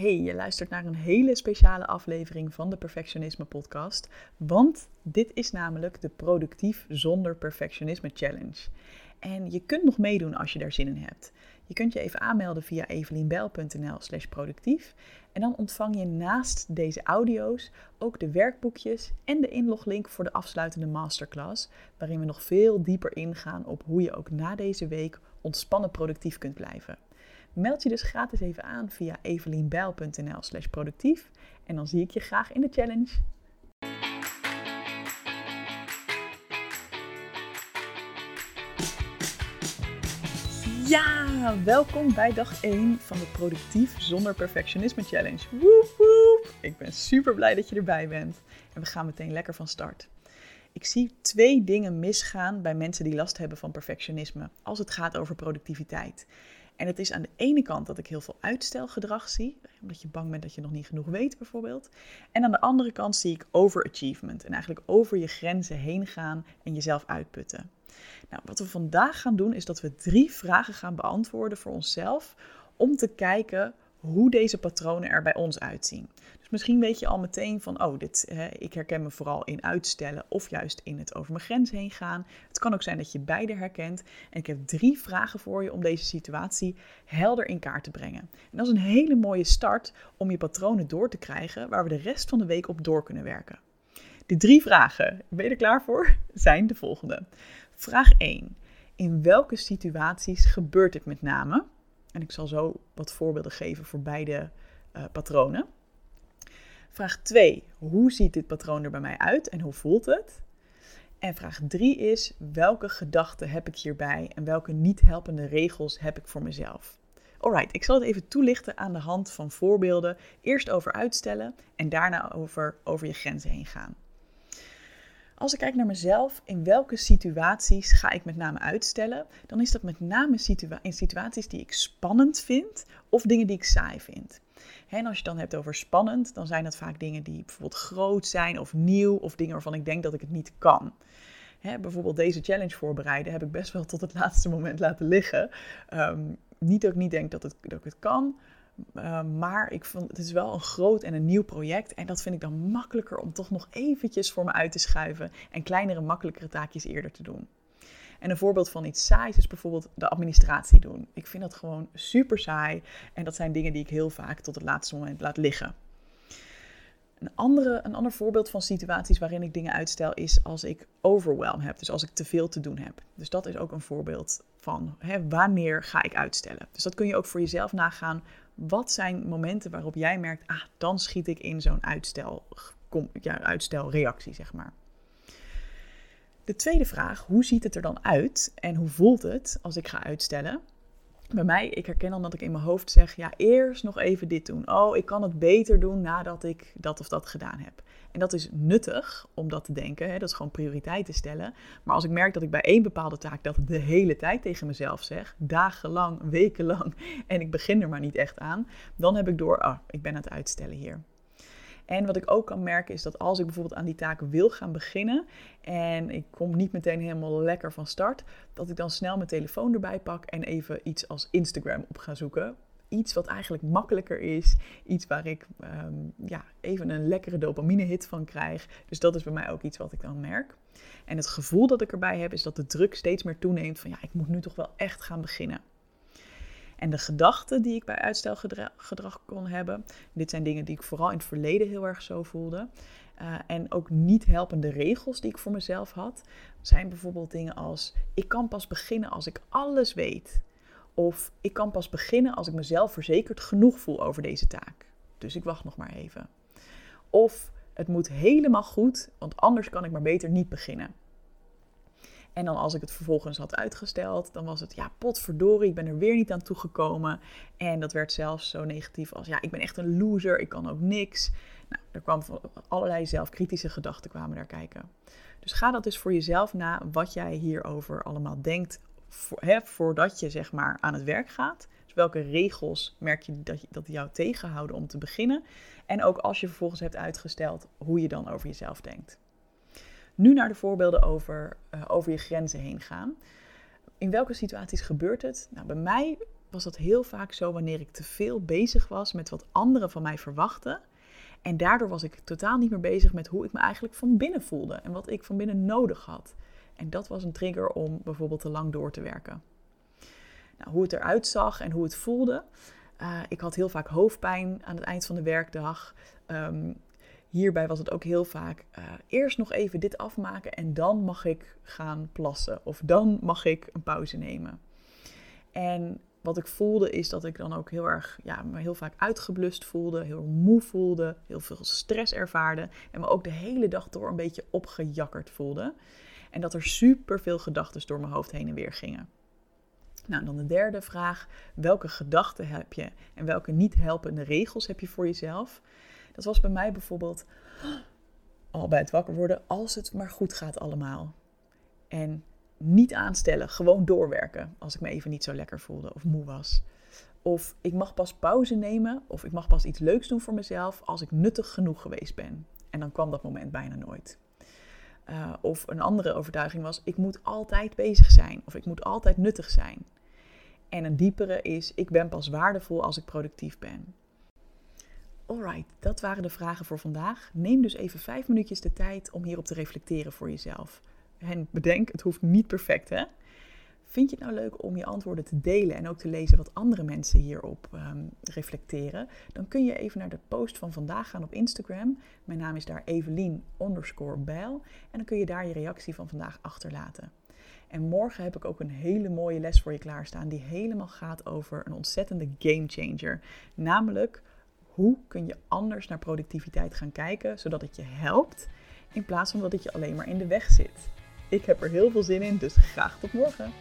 Hey, je luistert naar een hele speciale aflevering van de Perfectionisme Podcast. Want dit is namelijk de Productief zonder Perfectionisme Challenge. En je kunt nog meedoen als je daar zin in hebt. Je kunt je even aanmelden via evelienbel.nl/slash productief. En dan ontvang je naast deze audio's ook de werkboekjes en de inloglink voor de afsluitende masterclass. Waarin we nog veel dieper ingaan op hoe je ook na deze week ontspannen productief kunt blijven. Meld je dus gratis even aan via evelienbijl.nl slash productief. En dan zie ik je graag in de challenge. Ja, welkom bij dag 1 van de Productief zonder Perfectionisme Challenge. Woep woep! Ik ben super blij dat je erbij bent. En we gaan meteen lekker van start. Ik zie twee dingen misgaan bij mensen die last hebben van perfectionisme als het gaat over productiviteit. En het is aan de ene kant dat ik heel veel uitstelgedrag zie, omdat je bang bent dat je nog niet genoeg weet bijvoorbeeld. En aan de andere kant zie ik overachievement en eigenlijk over je grenzen heen gaan en jezelf uitputten. Nou, wat we vandaag gaan doen is dat we drie vragen gaan beantwoorden voor onszelf om te kijken hoe deze patronen er bij ons uitzien. Misschien weet je al meteen van, oh, dit, ik herken me vooral in uitstellen of juist in het over mijn grens heen gaan. Het kan ook zijn dat je beide herkent. En ik heb drie vragen voor je om deze situatie helder in kaart te brengen. En dat is een hele mooie start om je patronen door te krijgen waar we de rest van de week op door kunnen werken. De drie vragen, ben je er klaar voor? Zijn de volgende. Vraag 1. In welke situaties gebeurt dit met name? En ik zal zo wat voorbeelden geven voor beide uh, patronen. Vraag 2. Hoe ziet dit patroon er bij mij uit en hoe voelt het? En vraag 3 is: welke gedachten heb ik hierbij en welke niet helpende regels heb ik voor mezelf? Alright, ik zal het even toelichten aan de hand van voorbeelden. Eerst over uitstellen en daarna over, over je grenzen heen gaan. Als ik kijk naar mezelf, in welke situaties ga ik met name uitstellen? Dan is dat met name in situaties die ik spannend vind of dingen die ik saai vind. En als je het dan hebt over spannend, dan zijn dat vaak dingen die bijvoorbeeld groot zijn of nieuw of dingen waarvan ik denk dat ik het niet kan. Hè, bijvoorbeeld deze challenge voorbereiden heb ik best wel tot het laatste moment laten liggen. Ehm, niet dat ik niet denk dat, dat ik het kan, uh, maar ik vond, het is wel een groot en een nieuw project. En dat vind ik dan makkelijker om toch nog eventjes voor me uit te schuiven. En kleinere, makkelijkere taakjes eerder te doen. En een voorbeeld van iets saais is bijvoorbeeld de administratie doen. Ik vind dat gewoon super saai. En dat zijn dingen die ik heel vaak tot het laatste moment laat liggen. Een, andere, een ander voorbeeld van situaties waarin ik dingen uitstel is als ik overwhelm heb. Dus als ik te veel te doen heb. Dus dat is ook een voorbeeld van hè, wanneer ga ik uitstellen. Dus dat kun je ook voor jezelf nagaan. Wat zijn momenten waarop jij merkt, ah, dan schiet ik in zo'n uitstel, ja, uitstelreactie, zeg maar. De tweede vraag, hoe ziet het er dan uit en hoe voelt het als ik ga uitstellen? Bij mij, ik herken dan dat ik in mijn hoofd zeg, ja, eerst nog even dit doen. Oh, ik kan het beter doen nadat ik dat of dat gedaan heb. En dat is nuttig om dat te denken, hè? dat is gewoon prioriteiten stellen. Maar als ik merk dat ik bij één bepaalde taak dat de hele tijd tegen mezelf zeg, dagenlang, wekenlang, en ik begin er maar niet echt aan, dan heb ik door, ah, ik ben aan het uitstellen hier. En wat ik ook kan merken is dat als ik bijvoorbeeld aan die taak wil gaan beginnen en ik kom niet meteen helemaal lekker van start, dat ik dan snel mijn telefoon erbij pak en even iets als Instagram op ga zoeken. Iets wat eigenlijk makkelijker is, iets waar ik ehm, ja, even een lekkere dopamine hit van krijg. Dus dat is bij mij ook iets wat ik dan merk. En het gevoel dat ik erbij heb is dat de druk steeds meer toeneemt van ja, ik moet nu toch wel echt gaan beginnen. En de gedachten die ik bij uitstelgedrag kon hebben, dit zijn dingen die ik vooral in het verleden heel erg zo voelde. Uh, en ook niet helpende regels die ik voor mezelf had, zijn bijvoorbeeld dingen als: ik kan pas beginnen als ik alles weet. Of ik kan pas beginnen als ik mezelf verzekerd genoeg voel over deze taak. Dus ik wacht nog maar even. Of het moet helemaal goed, want anders kan ik maar beter niet beginnen. En dan als ik het vervolgens had uitgesteld, dan was het ja, potverdorie, ik ben er weer niet aan toegekomen. En dat werd zelfs zo negatief als ja, ik ben echt een loser, ik kan ook niks. Nou, er kwam allerlei zelfkritische gedachten kwamen daar kijken. Dus ga dat dus voor jezelf na wat jij hierover allemaal denkt hè, voordat je zeg maar aan het werk gaat. Dus welke regels merk je dat, dat jou tegenhouden om te beginnen? En ook als je vervolgens hebt uitgesteld, hoe je dan over jezelf denkt. Nu naar de voorbeelden over, uh, over je grenzen heen gaan. In welke situaties gebeurt het? Nou, bij mij was dat heel vaak zo wanneer ik te veel bezig was met wat anderen van mij verwachten. En daardoor was ik totaal niet meer bezig met hoe ik me eigenlijk van binnen voelde en wat ik van binnen nodig had. En dat was een trigger om bijvoorbeeld te lang door te werken. Nou, hoe het eruit zag en hoe het voelde. Uh, ik had heel vaak hoofdpijn aan het eind van de werkdag. Um, hierbij was het ook heel vaak uh, eerst nog even dit afmaken en dan mag ik gaan plassen. Of dan mag ik een pauze nemen. En wat ik voelde is dat ik dan ook heel erg, ja, me heel vaak uitgeblust voelde, heel moe voelde, heel veel stress ervaarde en me ook de hele dag door een beetje opgejakkerd voelde. En dat er super veel gedachten door mijn hoofd heen en weer gingen. Nou, dan de derde vraag: welke gedachten heb je en welke niet helpende regels heb je voor jezelf? Dat was bij mij bijvoorbeeld al bij het wakker worden, als het maar goed gaat allemaal. En niet aanstellen, gewoon doorwerken als ik me even niet zo lekker voelde of moe was. Of ik mag pas pauze nemen of ik mag pas iets leuks doen voor mezelf als ik nuttig genoeg geweest ben. En dan kwam dat moment bijna nooit. Uh, of een andere overtuiging was: ik moet altijd bezig zijn of ik moet altijd nuttig zijn. En een diepere is: ik ben pas waardevol als ik productief ben. Alright, dat waren de vragen voor vandaag. Neem dus even vijf minuutjes de tijd om hierop te reflecteren voor jezelf. En bedenk, het hoeft niet perfect, hè? Vind je het nou leuk om je antwoorden te delen en ook te lezen wat andere mensen hierop um, reflecteren? Dan kun je even naar de post van vandaag gaan op Instagram. Mijn naam is daar Evelien Bijl. En dan kun je daar je reactie van vandaag achterlaten. En morgen heb ik ook een hele mooie les voor je klaarstaan die helemaal gaat over een ontzettende game changer. Namelijk, hoe kun je anders naar productiviteit gaan kijken zodat het je helpt in plaats van dat het je alleen maar in de weg zit. Ik heb er heel veel zin in, dus graag tot morgen.